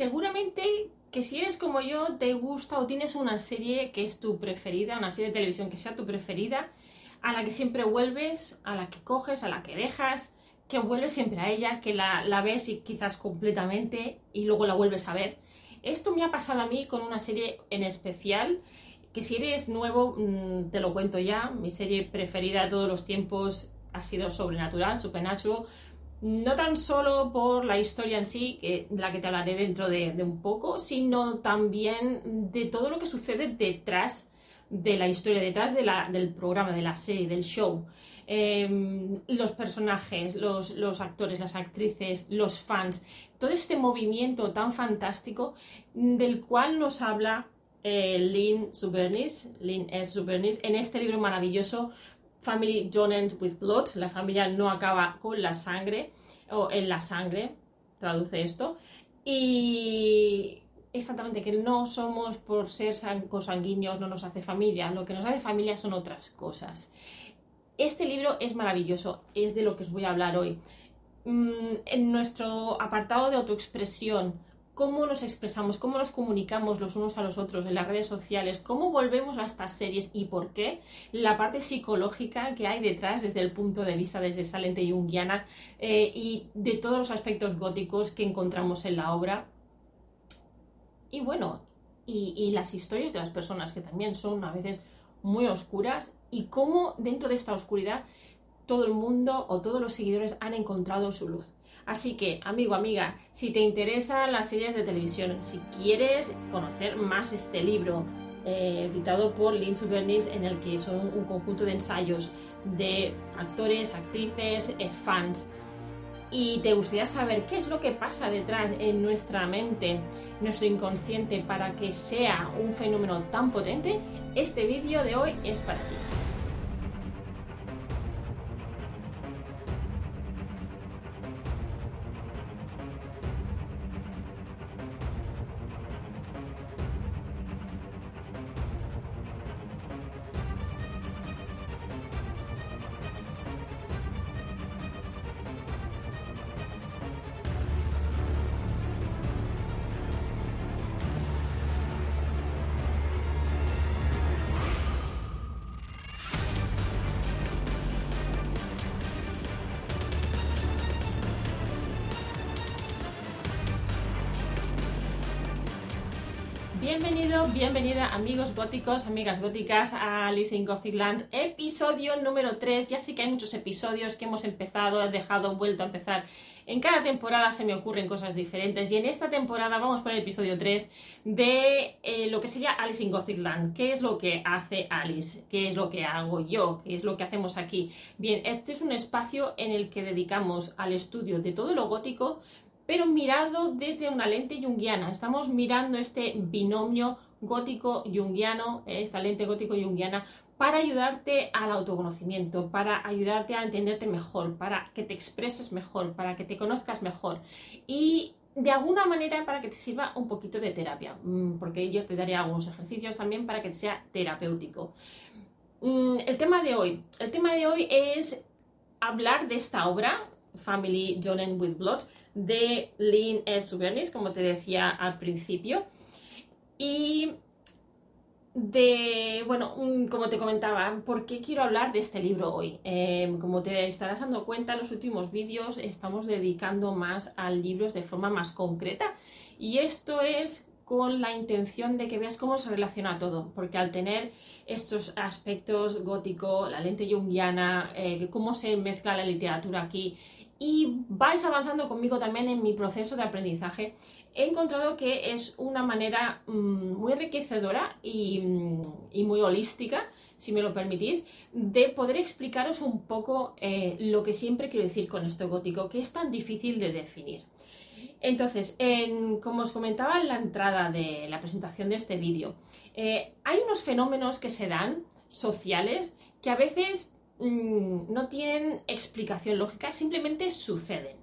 seguramente que si eres como yo, te gusta o tienes una serie que es tu preferida, una serie de televisión que sea tu preferida, a la que siempre vuelves, a la que coges, a la que dejas, que vuelves siempre a ella, que la, ves y quizás completamente y luego la vuelves a ver. Esto me ha pasado a mí con una serie en especial, que si eres nuevo, mm, te lo cuento ya, mi serie preferida de todos los tiempos ha sido Sobrenatural, Supernatural, no tan solo por la historia en sí, que, la que te hablaré dentro de, un poco, sino también de todo lo que sucede detrás de la historia, detrás del programa, de la serie, del show. Em, los personajes, los, los, actores, las actrices, los fans, todo este movimiento tan fantástico del cual nos habla eh, Lynn Subernis, Lynn S. Subernis, en este libro maravilloso Family Don't End with Blood, la familia no acaba con la sangre, o en la sangre, traduce esto, y exactamente que no somos por ser consanguíneos, no nos hace familia, lo que nos hace familia son otras cosas. Este libro es maravilloso, es de lo que os voy a hablar hoy. Mm, en nuestro apartado de autoexpresión, cómo nos expresamos, cómo nos comunicamos los unos a los otros en las redes sociales, cómo volvemos a estas series y por qué, la parte psicológica que hay detrás desde el punto de vista desde esa lente junguiana eh, y de todos los aspectos góticos que encontramos en la obra. Y bueno, y, y las historias de las personas que también son a veces muy oscuras y cómo dentro de esta oscuridad todo el mundo o todos los seguidores han encontrado su luz. Así que, amigo, amiga, si te interesan las series de televisión, si quieres conocer más este libro, eh, editado por Lynn Bernice, en el que son un conjunto de ensayos de actores, actrices, eh, fans, y te gustaría saber qué es lo que pasa detrás en nuestra mente, nuestro inconsciente, para que sea un fenómeno tan potente, este vídeo de hoy es para ti. Bienvenida amigos góticos, amigas góticas a Alice in Gothic Land, episodio número 3. Ya sé que hay muchos episodios que hemos empezado, he dejado, vuelto a empezar. En cada temporada se me ocurren cosas diferentes y en esta temporada vamos por el episodio 3 de eh, lo que sería Alice in Gothic Land. ¿Qué es lo que hace Alice? ¿Qué es lo que hago yo? ¿Qué es lo que hacemos aquí? Bien, este es un espacio en el que dedicamos al estudio de todo lo gótico, pero mirado desde una lente junguiana. Estamos mirando este binomio gótico-junguiano, eh, esta lente gótico-junguiana, para ayudarte al autoconocimiento, para ayudarte a entenderte mejor, para que te expreses mejor, para que te conozcas mejor y de alguna manera para que te sirva un poquito de terapia, mm, porque yo te daré algunos ejercicios también para que sea terapéutico. Mm, el tema de hoy, el tema de hoy es hablar de esta obra, Family Journey with Blood, de Lynn S. Como te decía al principio. Y de, bueno, como te comentaba, ¿por qué quiero hablar de este libro hoy? Em, como te estarás dando cuenta, en los últimos vídeos estamos dedicando más a libros de forma más concreta. Y esto es con la intención de que veas cómo se relaciona todo, porque al tener estos aspectos gótico, la lente junguiana, eh, cómo se mezcla la literatura aquí, y vais avanzando conmigo también en mi proceso de aprendizaje, he encontrado que es una manera mm, muy enriquecedora mm, y, muy holística, si me lo permitís, de poder explicaros un poco eh, lo que siempre quiero decir con esto gótico, que es tan difícil de definir. Entonces, como os comentaba en la entrada de la presentación de este vídeo, eh, hay unos fenómenos que se dan sociales que a veces Mm, no tienen explicación lógica, simplemente suceden.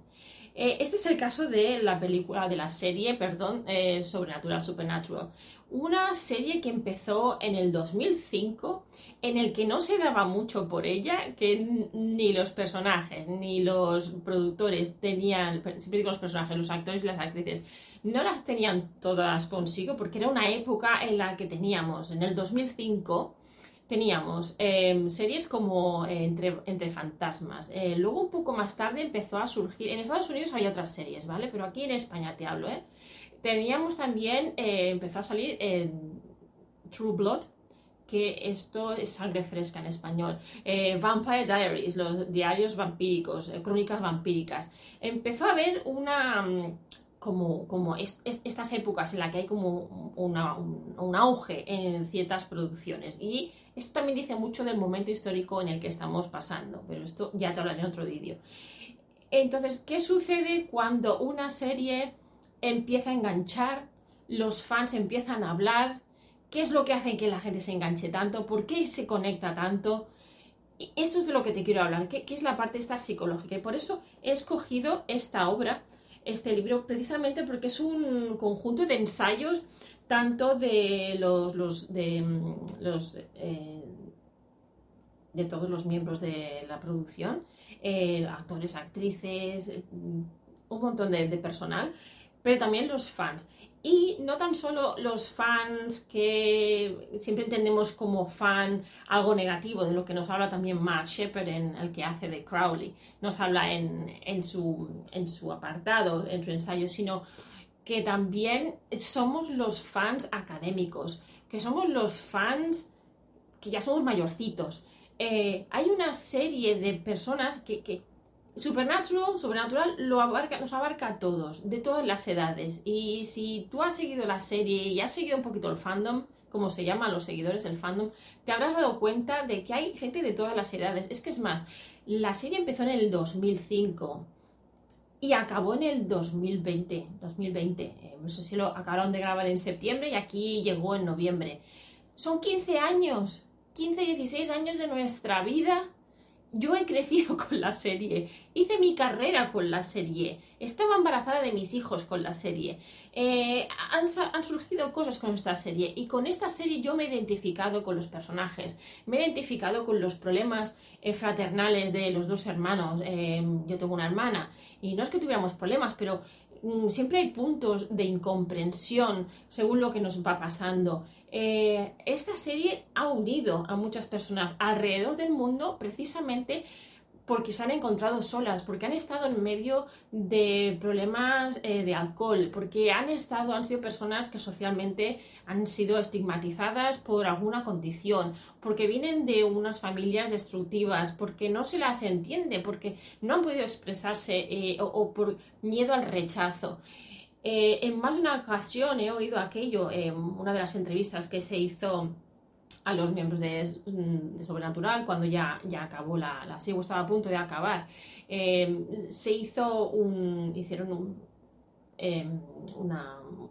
Eh, este es el caso de la película, de la serie, perdón, eh, Sobrenatural, Supernatural. Una serie que empezó en el 2005, en el que no se daba mucho por ella, que ni los personajes, ni los productores tenían, siempre digo los personajes, los actores y las actrices, no las tenían todas consigo, porque era una época en la que teníamos, en el 2005, teníamos em, series como eh, entre, entre, fantasmas. Eh, luego, un poco más tarde, empezó a surgir. En Estados Unidos había otras series, ¿vale? Pero aquí en España te hablo, ¿eh? Teníamos también, eh, empezó a salir True Blood, que esto es sangre fresca en español. Vampire Diaries, los diarios vampíricos, crónicas vampíricas. Empezó a haber una mm, como, como estas épocas en las que hay como un, auge en ciertas producciones. Y esto también dice mucho del momento histórico en el que estamos pasando, pero esto ya te hablaré en otro vídeo. Entonces, ¿qué sucede cuando una serie empieza a enganchar, los fans empiezan a hablar? ¿Qué es lo que hace que la gente se enganche tanto? ¿Por qué se conecta tanto? Esto es de lo que te quiero hablar, que, es la parte esta psicológica. Y por eso he escogido esta obra este libro precisamente porque es un conjunto de ensayos tanto de los, de mm, los eh, de todos los miembros de la producción, eh, actores, actrices, mm, un montón de, personal, pero también los fans. Y no tan solo los fans que siempre entendemos como fan algo negativo, de lo que nos habla también Mark Shepard, en el que hace de Crowley, nos habla en su apartado, en su ensayo, sino que también somos los fans académicos, que somos los fans que ya somos mayorcitos. Eh, hay una serie de personas que, que Supernatural, Supernatural lo abarca, nos abarca a todos, de todas las edades. Y si tú has seguido la serie y has seguido un poquito el fandom, como se llaman los seguidores del fandom, te habrás dado cuenta de que hay gente de todas las edades. Es que es más, la serie empezó en el 2005 y acabó en el 2020. 2020. Eh, no sé si lo acabaron de grabar en septiembre y aquí llegó en noviembre. Son 15 años, 15, 16 años de nuestra vida yo he crecido con la serie, hice mi carrera con la serie, estaba embarazada de mis hijos con la serie, eh, han, surgido cosas con esta serie y con esta serie yo me he identificado con los personajes, me he identificado con los problemas eh, fraternales de los dos hermanos, eh, yo tengo una hermana y no es que tuviéramos problemas, pero mm, siempre hay puntos de incomprensión según lo que nos va pasando. Eh, esta serie ha unido a muchas personas alrededor del mundo precisamente porque se han encontrado solas, porque han estado en medio de problemas eh, de alcohol, porque han estado, han sido personas que socialmente han sido estigmatizadas por alguna condición, porque vienen de unas familias destructivas, porque no se las entiende, porque no han podido expresarse eh, o por miedo al rechazo. Eh, en más de una ocasión he oído aquello, en una de las entrevistas que se hizo a los miembros de, Sobrenatural cuando ya, ya acabó la, la serie, estaba a punto de acabar. Eh, se hizo un, hicieron un, em,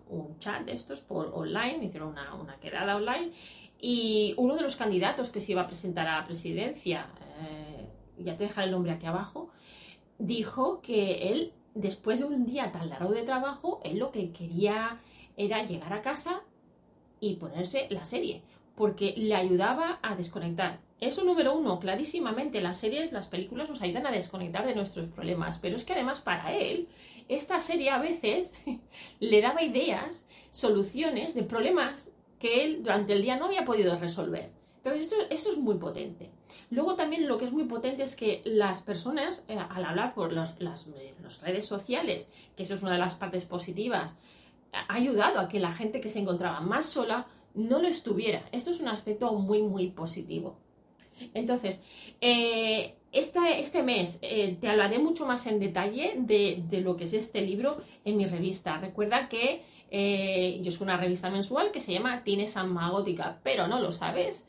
un chat de estos por online, hicieron una, una, quedada online y uno de los candidatos que se iba a presentar a la presidencia, eh, ya te dejaré el nombre aquí abajo, dijo que él después de un día tan largo de trabajo, él lo que quería era llegar a casa y ponerse la serie, porque le ayudaba a desconectar. Eso número uno, clarísimamente, las series, las películas nos ayudan a desconectar de nuestros problemas, pero es que además para él, esta serie a veces le daba ideas, soluciones de problemas que él durante el día no había podido resolver. Entonces, esto, es muy potente. Luego también lo que es muy potente es que las personas, eh, al hablar por las, eh, las, redes sociales, que eso es una de las partes positivas, ha ayudado a que la gente que se encontraba más sola no lo estuviera. Esto es un aspecto muy, muy positivo. Entonces, eh, este mes te hablaré mucho más en detalle de, de, lo que es este libro en mi revista. Recuerda que yo soy una revista mensual que se llama Tienes Alma Gótica, pero no lo sabes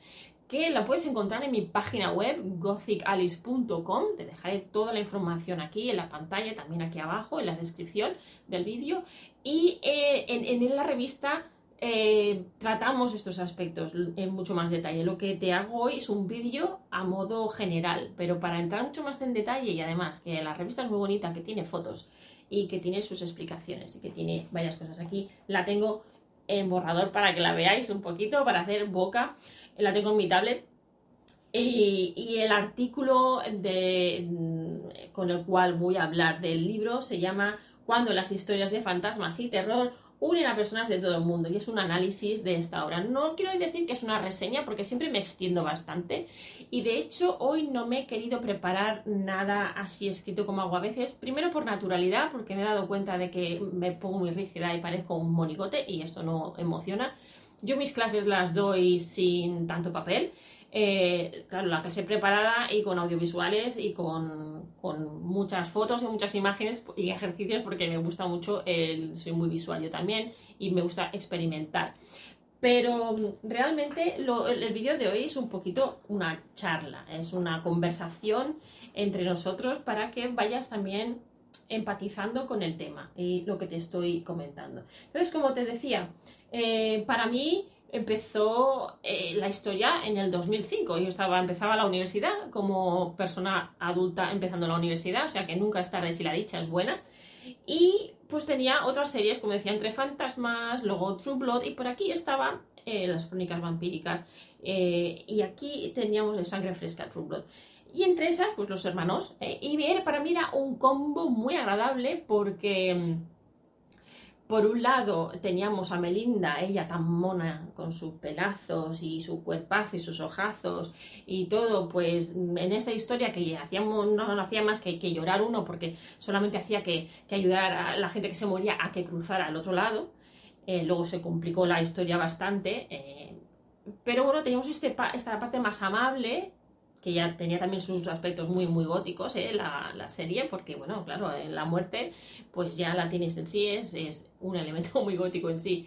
que la puedes encontrar en mi página web gothicalice.com. Te dejaré toda la información aquí en la pantalla, también aquí abajo en la descripción del vídeo. Y eh, en, la revista eh, tratamos estos aspectos en mucho más detalle. Lo que te hago hoy es un vídeo a modo general, pero para entrar mucho más en detalle y además que la revista es muy bonita, que tiene fotos y que tiene sus explicaciones y que tiene varias cosas. Aquí la tengo en borrador para que la veáis un poquito, para hacer boca. La tengo en mi tablet. Y, el artículo con el cual voy a hablar del libro se llama Cuando las historias de fantasmas y terror unen a personas de todo el mundo y es un análisis de esta obra. No quiero decir que es una reseña porque siempre me extiendo bastante y de hecho hoy no me he querido preparar nada así escrito como hago a veces. Primero por naturalidad porque me he dado cuenta de que me pongo muy rígida y parezco un monigote y esto no emociona. Yo mis clases las doy sin tanto papel eh, claro, la que sé preparada y con audiovisuales y con, muchas fotos y muchas imágenes y ejercicios porque me gusta mucho, el, soy muy visual yo también y me gusta experimentar. Pero realmente el vídeo de hoy es un poquito una charla, es una conversación entre nosotros para que vayas también empatizando con el tema y lo que te estoy comentando. Entonces, como te decía, eh, para mí empezó eh, la historia en el 2005. Yo estaba, empezaba la universidad como persona adulta empezando la universidad, o sea que nunca es tarde si la dicha es buena. Y pues tenía otras series, como decía, Entre Fantasmas, luego True Blood, y por aquí estaban eh, las crónicas vampíricas. Eh, y aquí teníamos de sangre fresca, True Blood. Y entre esas, pues los hermanos. y para mí era un combo muy agradable porque mm, por un lado teníamos a Melinda, ella tan mona, con sus pelazos y su cuerpazo y sus ojazos y todo, pues en esta historia que hacíamos, no, hacía más que, que, llorar uno porque solamente hacía que, que, ayudar a la gente que se moría a que cruzara al otro lado. Eh, luego se complicó la historia bastante. Eh, pero bueno, teníamos este, esta parte más amable que ya tenía también sus aspectos muy, muy góticos, ¿eh? la, la, serie, porque, bueno, claro, en la muerte, pues ya la tienes en sí, es, es un elemento muy gótico en sí.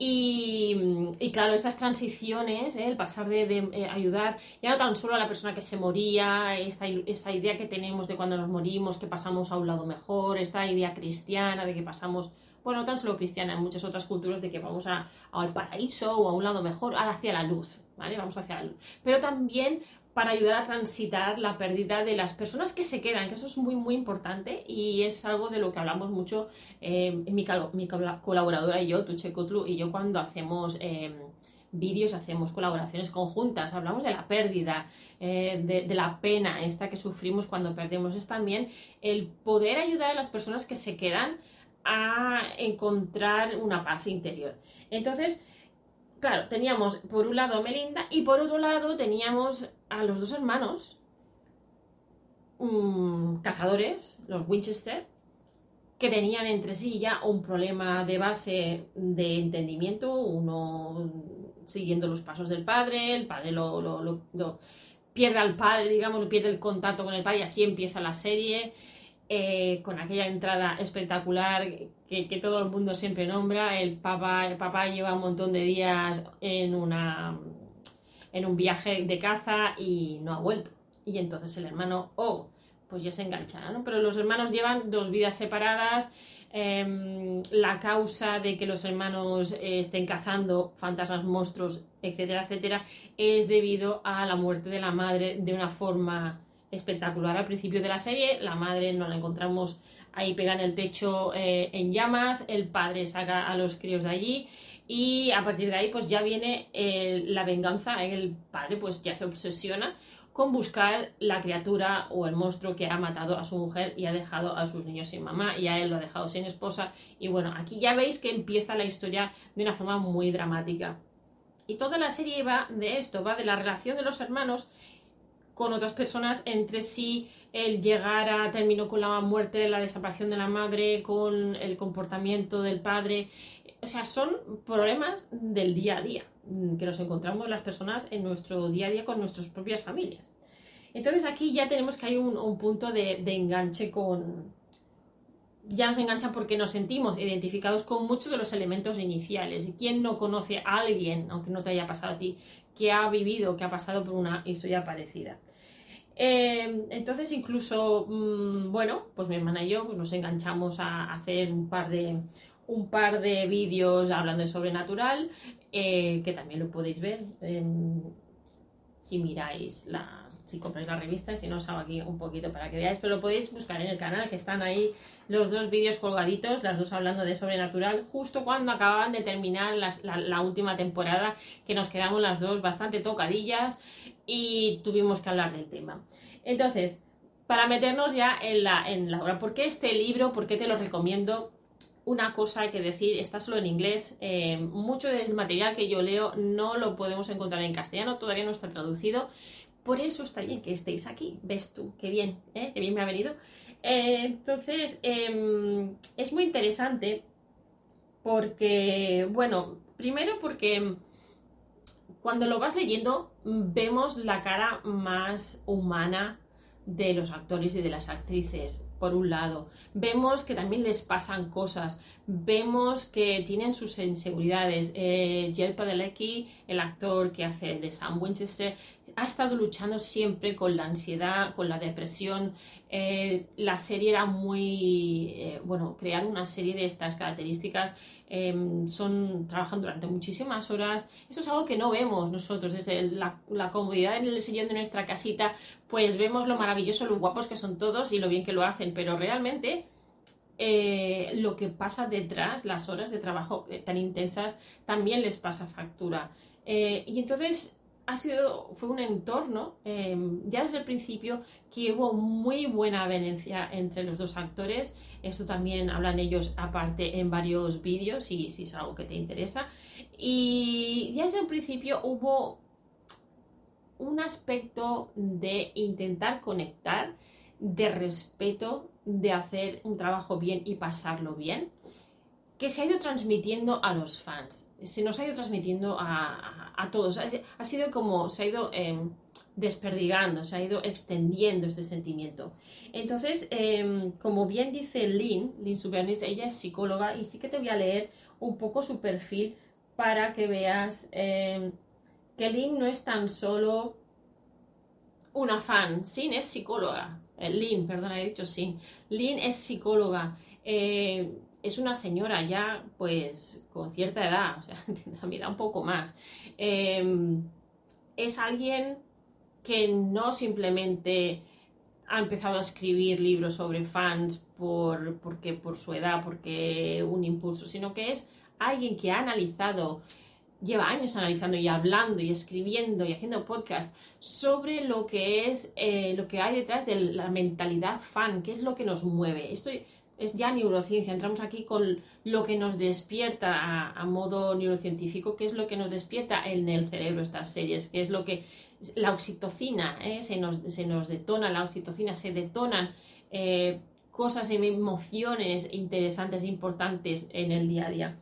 Y, y claro, esas transiciones, ¿eh? el pasar de, de eh, ayudar ya no tan solo a la persona que se moría, esta, esa idea que tenemos de cuando nos morimos, que pasamos a un lado mejor, esta idea cristiana de que pasamos bueno, no tan solo cristiana, en muchas otras culturas de que vamos a, al paraíso o a un lado mejor, hacia la luz, ¿vale? Vamos hacia la luz. Pero también para ayudar a transitar la pérdida de las personas que se quedan, que eso es muy, muy importante y es algo de lo que hablamos mucho eh, mi, mi, colaboradora y yo, Tuche Kotlu, y yo cuando hacemos em, vídeos, hacemos colaboraciones conjuntas, hablamos de la pérdida, eh, de, de, la pena esta que sufrimos cuando perdemos, es también el poder ayudar a las personas que se quedan a encontrar una paz interior. Entonces, claro, teníamos por un lado a Melinda y por otro lado teníamos a los dos hermanos cazadores, los Winchester, que tenían entre sí ya un problema de base de entendimiento, uno siguiendo los pasos del padre, el padre lo, pierde al padre, digamos, pierde el contacto con el padre y así empieza la serie. Eh, con aquella entrada espectacular que, todo el mundo siempre nombra. El papá, el papá lleva un montón de días en, una, en un viaje de caza y no ha vuelto. Y entonces el hermano, oh, pues ya se engancha, ¿no? Pero los hermanos llevan dos vidas separadas. Em, la causa de que los hermanos eh, estén cazando fantasmas, monstruos, etcétera, etcétera, es debido a la muerte de la madre de una forma espectacular al principio de la serie. La madre no la encontramos ahí pega en el techo eh, en llamas, el padre saca a los críos de allí y a partir de ahí pues ya viene eh, la venganza, el padre pues ya se obsesiona con buscar la criatura o el monstruo que ha matado a su mujer y ha dejado a sus niños sin mamá y a él lo ha dejado sin esposa y bueno, aquí ya veis que empieza la historia de una forma muy dramática. Y toda la serie va de esto, va de la relación de los hermanos con otras personas entre sí, el llegar a término con la muerte, la desaparición de la madre, con el comportamiento del padre. O sea, son problemas del día a día mm, que nos encontramos las personas en nuestro día a día con nuestras propias familias. Entonces aquí ya tenemos que hay un, punto de, enganche con... Ya nos engancha porque nos sentimos identificados con muchos de los elementos iniciales. ¿Y quién no conoce a alguien, aunque no te haya pasado a ti, que ha vivido, que ha pasado por una historia parecida? Em, entonces incluso, mm, bueno, pues mi hermana y yo pues nos enganchamos a hacer un par de, un par de vídeos hablando de sobrenatural, eh, que también lo podéis ver si miráis si compráis la revista y si no os hago aquí un poquito para que veáis, pero lo podéis buscar en el canal que están ahí los dos vídeos colgaditos, las dos hablando de sobrenatural, justo cuando acababan de terminar la, última temporada, que nos quedamos las dos bastante tocadillas y tuvimos que hablar del tema. Entonces, para meternos ya en la, en la obra, ¿por qué este libro? ¿Por qué te lo recomiendo? Una cosa que decir, está solo en inglés, eh, mucho del material que yo leo no lo podemos encontrar en castellano, todavía no está traducido, por eso está bien que estéis aquí, ves tú, qué bien, ¿eh? qué bien me ha venido. Eh, entonces, em, es muy interesante porque, bueno, primero porque cuando lo vas leyendo vemos la cara más humana de los actores y de las actrices, por un lado. Vemos que también les pasan cosas, vemos que tienen sus inseguridades. Eh, el actor que hace de Sam Winchester, ha estado luchando siempre con la ansiedad, con la depresión. Eh, la serie era muy, eh, bueno, crear una serie de estas características em, son, trabajan durante muchísimas horas. Eso es algo que no vemos nosotros desde la, comodidad en el sillón de nuestra casita, pues vemos lo maravilloso, lo guapos que son todos y lo bien que lo hacen, pero realmente eh, lo que pasa detrás, las horas de trabajo tan intensas, también les pasa factura. y entonces ha sido, fue un entorno, em, ya desde el principio, que hubo muy buena avenencia entre los dos actores. Esto también hablan ellos aparte en varios vídeos, si, si es algo que te interesa. Y ya desde el principio hubo un aspecto de intentar conectar, de respeto, de hacer un trabajo bien y pasarlo bien, que se ha ido transmitiendo a los fans se nos ha ido transmitiendo a, todos. Ha, sido como, se ha ido em, desperdigando, se ha ido extendiendo este sentimiento. Entonces, em, como bien dice Lynn, Lynn Subernis, ella es psicóloga y sí que te voy a leer un poco su perfil para que veas em, que Lynn no es tan solo una fan, Sin es psicóloga. Eh, Lynn, perdón, he dicho Sin. Lynn es psicóloga. Eh, es una señora ya, pues, con cierta edad, o sea, a mi edad un poco más. Em, es alguien que no simplemente ha empezado a escribir libros sobre fans por, porque, por su edad, porque un impulso, sino que es alguien que ha analizado, lleva años analizando y hablando y escribiendo y haciendo podcast sobre lo que es, eh, lo que hay detrás de la mentalidad fan, qué es lo que nos mueve. Estoy es ya neurociencia. Entramos aquí con lo que nos despierta a, modo neurocientífico, qué es lo que nos despierta en el cerebro estas series, qué es lo que la oxitocina, ¿eh? se, nos, se, nos, detona la oxitocina, se detonan eh, cosas, emociones interesantes, importantes en el día a día.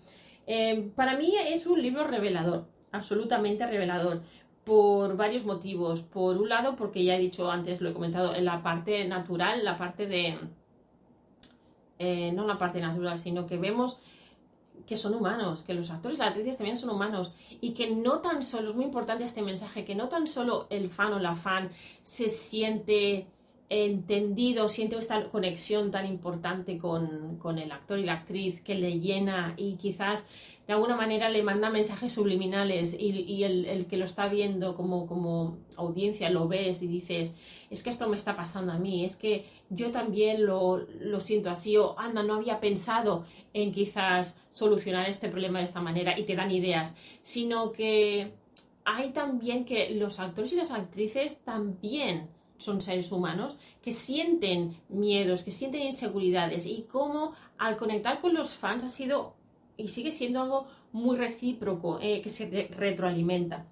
Eh, para mí es un libro revelador, absolutamente revelador, por varios motivos. Por un lado, porque ya he dicho antes, lo he comentado, en la parte natural, la parte de eh, no la parte natural, sino que vemos que son humanos, que los actores y las actrices también son humanos y que no tan solo, es muy importante este mensaje, que no tan solo el fan o la fan se siente entendido, siente esta conexión tan importante con, con, el actor y la actriz que le llena y quizás de alguna manera le manda mensajes subliminales y, y el, el, que lo está viendo como, como audiencia lo ves y dices, es que esto me está pasando a mí, es que yo también lo, lo siento así o anda, no había pensado en quizás solucionar este problema de esta manera y te dan ideas, sino que hay también que los actores y las actrices también son seres humanos que sienten miedos, que sienten inseguridades y cómo al conectar con los fans ha sido y sigue siendo algo muy recíproco, eh, que se retroalimenta.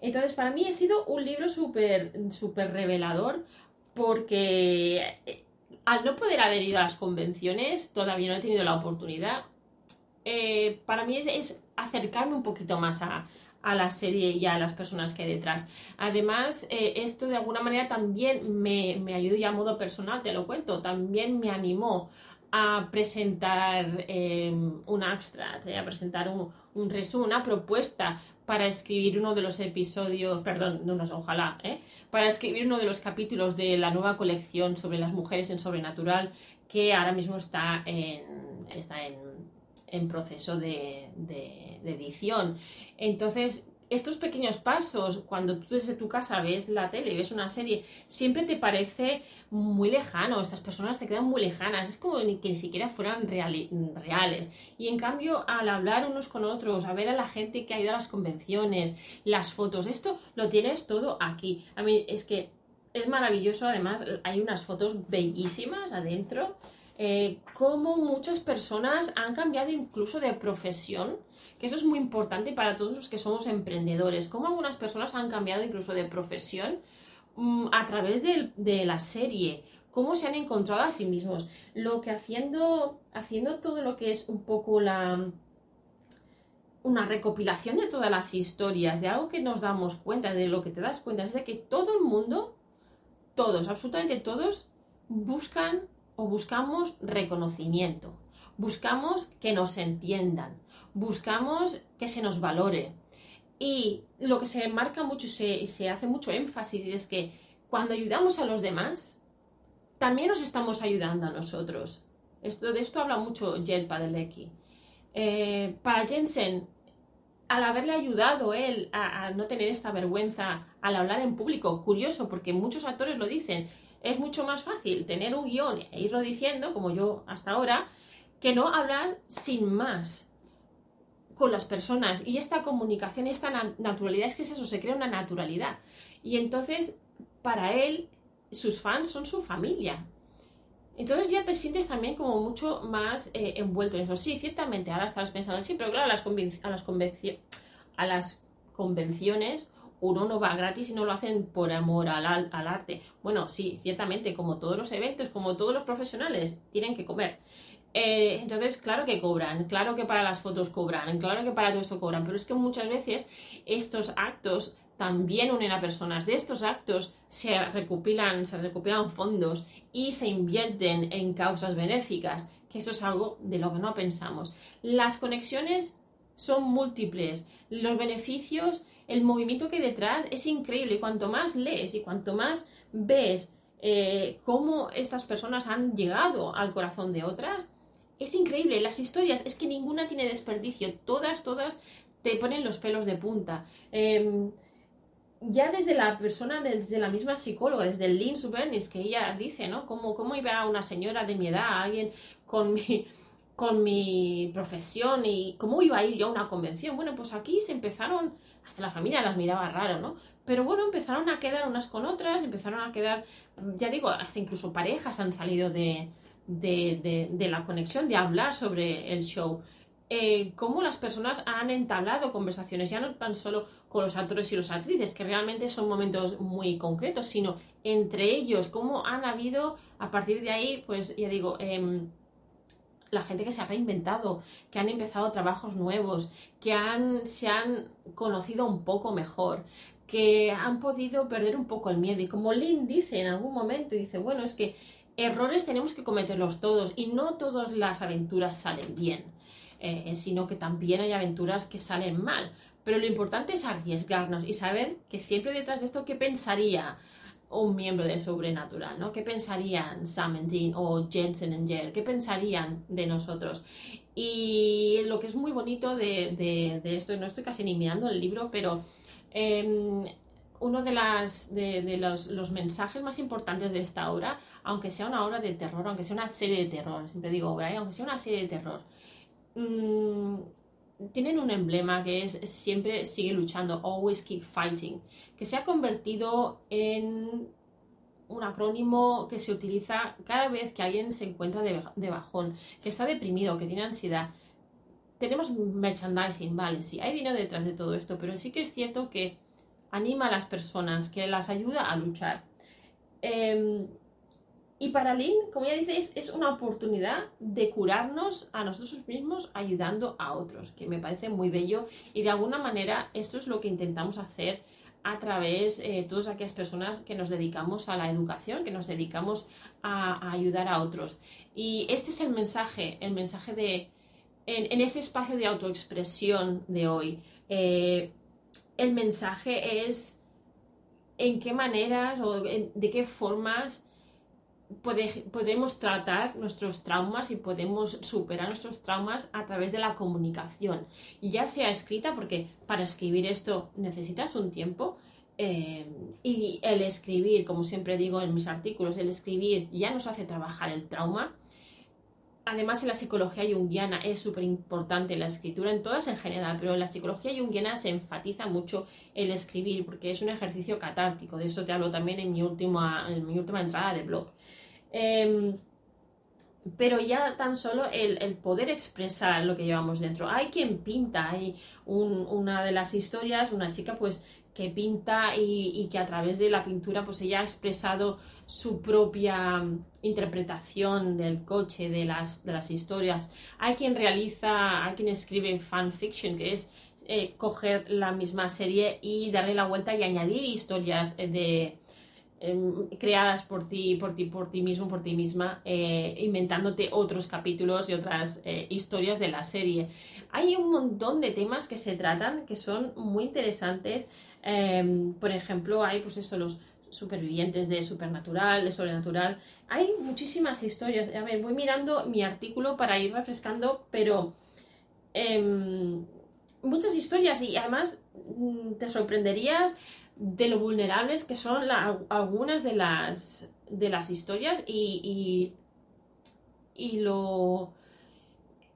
Entonces, para mí ha sido un libro súper súper revelador porque eh, al no poder haber ido a las convenciones, todavía no he tenido la oportunidad, eh, para mí es acercarme un poquito más a, a la serie y a las personas que hay detrás. Además, eh, esto de alguna manera también me, me ayudó ya a modo personal, te lo cuento, también me animó a presentar em, un abstract, eh, a presentar un, un, resumen, una propuesta para escribir uno de los episodios, perdón, no, no, ojalá, ¿eh? para escribir uno de los capítulos de la nueva colección sobre las mujeres en sobrenatural que ahora mismo está en, está en, en proceso de, de, edición. Entonces, estos pequeños pasos, cuando tú desde tu casa ves la tele ves una serie, siempre te parece muy lejano, estas personas te quedan muy lejanas, es como que ni siquiera fueran reales. Y en cambio, al hablar unos con otros, a ver a la gente que ha ido a las convenciones, las fotos, esto lo tienes todo aquí. A mí es que es maravilloso, además hay unas fotos bellísimas adentro, eh, como muchas personas han cambiado incluso de profesión que eso es muy importante para todos los que somos emprendedores, cómo algunas personas han cambiado incluso de profesión mm, a través de, la serie, cómo se han encontrado a sí mismos, lo que haciendo, haciendo todo lo que es un poco la una recopilación de todas las historias, de algo que nos damos cuenta, de lo que te das cuenta, es de que todo el mundo, todos, absolutamente todos, buscan o buscamos reconocimiento, buscamos que nos entiendan, buscamos que se nos valore. Y lo que se marca mucho y se, hace mucho énfasis es que cuando ayudamos a los demás, también nos estamos ayudando a nosotros. Esto, de esto habla mucho Jen Padelecki. Eh, para Jensen, al haberle ayudado él a, no tener esta vergüenza al hablar en público, curioso, porque muchos actores lo dicen, es mucho más fácil tener un guion e irlo diciendo, como yo hasta ahora, que no hablar sin más con las personas y esta comunicación, esta naturalidad, es que es eso, se crea una naturalidad. Y entonces, para él, sus fans son su familia. Entonces ya te sientes también como mucho más eh, envuelto en eso. Sí, ciertamente, ahora estás pensando, sí, pero claro, a las, convenciones uno no va gratis y no lo hacen por amor al, arte. Bueno, sí, ciertamente, como todos los eventos, como todos los profesionales, tienen que comer. Eh, entonces, claro que cobran, claro que para las fotos cobran, claro que para todo esto cobran, pero es que muchas veces estos actos también unen a personas. De estos actos se recopilan, se recopilan fondos y se invierten en causas benéficas, que eso es algo de lo que no pensamos. Las conexiones son múltiples, los beneficios, el movimiento que hay detrás es increíble y cuanto más lees y cuanto más ves eh, cómo estas personas han llegado al corazón de otras, es increíble, las historias, es que ninguna tiene desperdicio, todas, todas te ponen los pelos de punta. Em, ya desde la persona, desde la misma psicóloga, desde Lynn Subernis, que ella dice, ¿no? ¿Cómo, ¿Cómo iba una señora de mi edad, alguien con mi, con mi profesión y cómo iba a ir yo a una convención? Bueno, pues aquí se empezaron, hasta la familia las miraba raro, ¿no? Pero bueno, empezaron a quedar unas con otras, empezaron a quedar, ya digo, hasta incluso parejas han salido de, de, la conexión, de hablar sobre el show. Eh, cómo las personas han entablado conversaciones, ya no tan solo con los actores y los actrices, que realmente son momentos muy concretos, sino entre ellos, cómo han habido, a partir de ahí, pues ya digo, em, la gente que se ha reinventado, que han empezado trabajos nuevos, que han, se han conocido un poco mejor, que han podido perder un poco el miedo. Y como Lynn dice en algún momento, dice, bueno, es que errores tenemos que cometerlos todos y no todas las aventuras salen bien, eh, sino que también hay aventuras que salen mal. Pero lo importante es arriesgarnos y saber que siempre detrás de esto, ¿qué pensaría un miembro de Sobrenatural? ¿no? ¿Qué pensarían Sam and Dean o Jensen and Jer? ¿Qué pensarían de nosotros? Y lo que es muy bonito de, esto, no estoy casi ni mirando el libro, pero em, uno de, las, de, los, mensajes más importantes de esta obra, aunque sea una obra de terror, aunque sea una serie de terror, siempre digo obra, ¿eh? aunque sea una serie de terror, mm, tienen un emblema que es siempre sigue luchando, always keep fighting, que se ha convertido en un acrónimo que se utiliza cada vez que alguien se encuentra de, bajón, que está deprimido, que tiene ansiedad. Tenemos merchandising, vale, sí, hay dinero detrás de todo esto, pero sí que es cierto que anima a las personas, que las ayuda a luchar. Em, y para Lynn, como ya dices, es una oportunidad de curarnos a nosotros mismos ayudando a otros, que me parece muy bello y de alguna manera esto es lo que intentamos hacer a través de eh, todas aquellas personas que nos dedicamos a la educación, que nos dedicamos a, ayudar a otros. Y este es el mensaje, el mensaje de, en, en este espacio de autoexpresión de hoy. Eh, el mensaje es en qué maneras o de qué formas podemos tratar nuestros traumas y podemos superar nuestros traumas a través de la comunicación, ya sea escrita, porque para escribir esto necesitas un tiempo, eh, y el escribir, como siempre digo en mis artículos, el escribir ya nos hace trabajar el trauma. Además, en la psicología junguiana es súper importante la escritura, en todas en general, pero en la psicología junguiana se enfatiza mucho el escribir porque es un ejercicio catártico. De eso te hablo también en mi última, en mi última entrada de blog. Em, pero ya tan solo el, poder expresar lo que llevamos dentro. Hay quien pinta, hay una de las historias, una chica pues que pinta y, que a través de la pintura pues ella ha expresado su propia mm, interpretación del coche, de las, de historias. Hay quien realiza, hay quien escribe fanfiction, que es eh, coger la misma serie y darle la vuelta y añadir historias de, em, creadas por ti, por ti, por ti mismo, por ti misma, eh, inventándote otros capítulos y otras eh, historias de la serie. Hay un montón de temas que se tratan que son muy interesantes. Em, por ejemplo, hay pues eso, los supervivientes de supernatural, de sobrenatural. Hay muchísimas historias. A ver, voy mirando mi artículo para ir refrescando, pero em, muchas historias y además mm, te sorprenderías de lo vulnerables que son algunas de las, de las historias y, y, lo,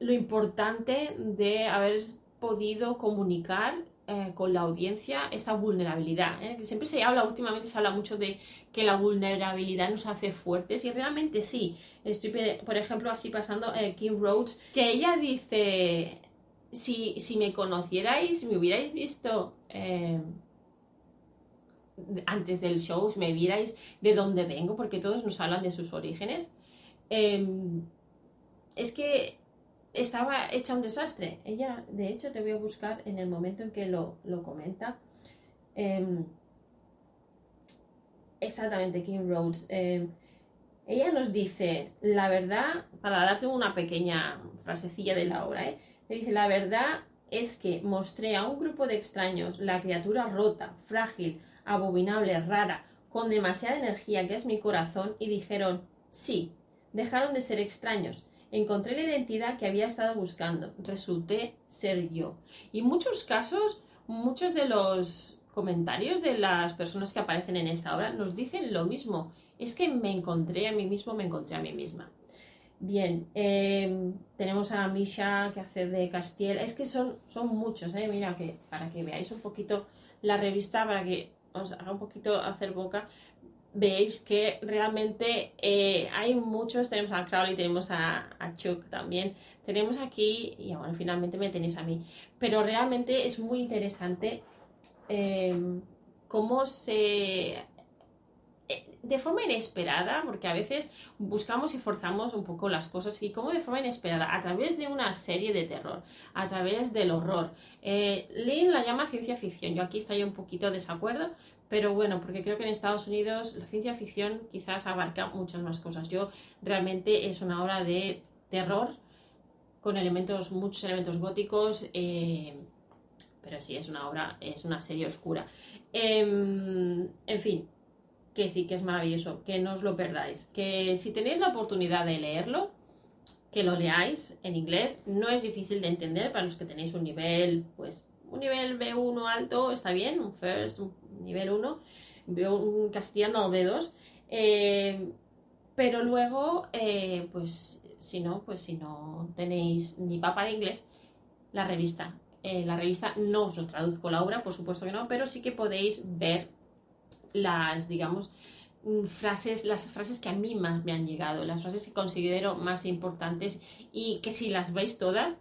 lo importante de haber podido comunicar eh, con la audiencia esta vulnerabilidad. ¿eh? Siempre se habla, últimamente se habla mucho de que la vulnerabilidad nos hace fuertes y realmente sí. Estoy, por ejemplo, así pasando eh, Kim Rhodes, que ella dice, si, si me conocierais, me hubierais visto antes del show, me vierais de dónde vengo, porque todos nos hablan de sus orígenes, em, es que estaba hecha un desastre. Ella, de hecho, te voy a buscar en el momento en que lo, comenta. Em, exactamente, Kim Rhodes. Em, ella nos dice, la verdad, para darte una pequeña frasecilla de la obra, ¿eh? dice, la verdad es que mostré a un grupo de extraños la criatura rota, frágil, abominable, rara, con demasiada energía que es mi corazón, y dijeron, sí, dejaron de ser extraños Encontré la identidad que había estado buscando. Resulté ser yo. Y en muchos casos, muchos de los comentarios de las personas que aparecen en esta obra nos dicen lo mismo. Es que me encontré a mí mismo, me encontré a mí misma. Bien, em, tenemos a Misha que hace de Castiel. Es que son, son muchos, ¿eh? Mira, que para que veáis un poquito la revista, para que os haga un poquito hacer boca veis que realmente eh, hay muchos, tenemos a Crowley, tenemos a, Chuck también, tenemos aquí, y bueno, finalmente me tenéis a mí, pero realmente es muy interesante em, cómo se... Eh, de forma inesperada, porque a veces buscamos y forzamos un poco las cosas, y cómo de forma inesperada, a través de una serie de terror, a través del horror. Eh, Lynn la llama ciencia ficción, yo aquí estoy un poquito de desacuerdo, pero bueno, porque creo que en Estados Unidos la ciencia ficción quizás abarca muchas más cosas. Yo realmente es una obra de terror con elementos, muchos elementos góticos, eh, pero sí, es una obra, es una serie oscura. Em, en fin, que sí, que es maravilloso, que no os lo perdáis, que si tenéis la oportunidad de leerlo, que lo leáis en inglés, no es difícil de entender para los que tenéis un nivel, pues un nivel B1 alto está bien, un first, un nivel 1, un castellano B2, eh, pero luego, eh, pues si no, pues si no tenéis ni papa de inglés, la revista. Eh, la revista no os lo traduzco la obra, por supuesto que no, pero sí que podéis ver las, digamos, mm, frases, las frases que a mí más me han llegado, las frases que considero más importantes y que si las veis todas,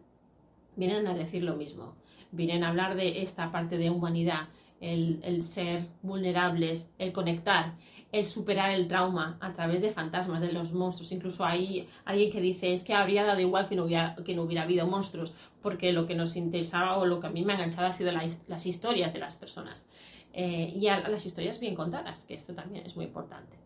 vienen a decir lo mismo vienen a hablar de esta parte de humanidad, el, ser vulnerables, el conectar, el superar el trauma a través de fantasmas, de los monstruos. Incluso hay alguien que dice es que habría dado igual que no hubiera, que no hubiera habido monstruos, porque lo que nos interesaba o lo que a mí me ha enganchado ha sido las historias de las personas. Eh, y a, las historias bien contadas, que esto también es muy importante.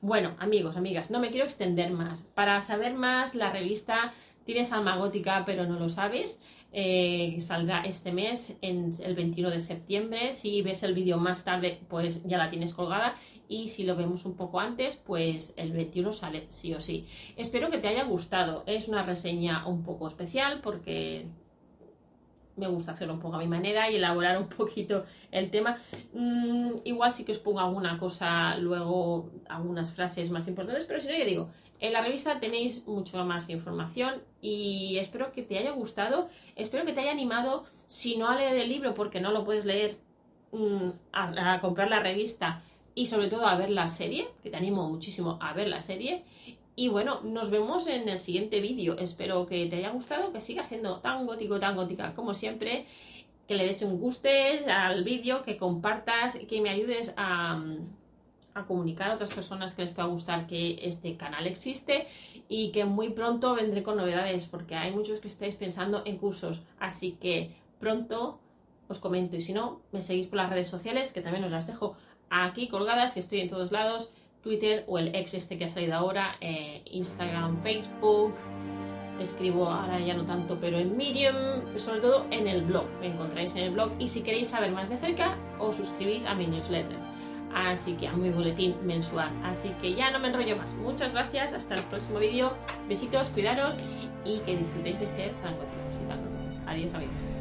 Bueno, amigos, amigas, no me quiero extender más. Para saber más, la revista Tienes alma gótica, pero no lo sabes. eh, saldrá este mes, en el 21 de septiembre. Si ves el vídeo más tarde, pues ya la tienes colgada. Y si lo vemos un poco antes, pues el 21 sale sí o sí. Espero que te haya gustado. Es una reseña un poco especial porque me gusta hacerlo un poco a mi manera y elaborar un poquito el tema. Mm, igual sí que os pongo alguna cosa, luego algunas frases más importantes, pero si no, yo digo, en la revista tenéis mucho más información y espero que te haya gustado, espero que te haya animado, si no a leer el libro porque no lo puedes leer, mm, a, comprar la revista y sobre todo a ver la serie, que te animo muchísimo a ver la serie. Y bueno, nos vemos en el siguiente vídeo. Espero que te haya gustado, que siga siendo tan gótico, tan gótica como siempre. Que le des un guste al vídeo, que compartas, que me ayudes a, a comunicar a otras personas que les pueda gustar que este canal existe y que muy pronto vendré con novedades porque hay muchos que estáis pensando en cursos, así que pronto os comento y si no, me seguís por las redes sociales que también os las dejo aquí colgadas, que estoy en todos lados, Twitter o el ex este que ha salido ahora, eh, Instagram, Facebook, escribo ahora ya no tanto, pero en Medium, sobre todo en el blog, me encontráis en el blog y si queréis saber más de cerca, os suscribís a mi newsletter así que a mi boletín mensual. Así que ya no me enrollo más. Muchas gracias, hasta el próximo vídeo. Besitos, cuidaros y que disfrutéis de ser tan y tan. Adiós, amigos.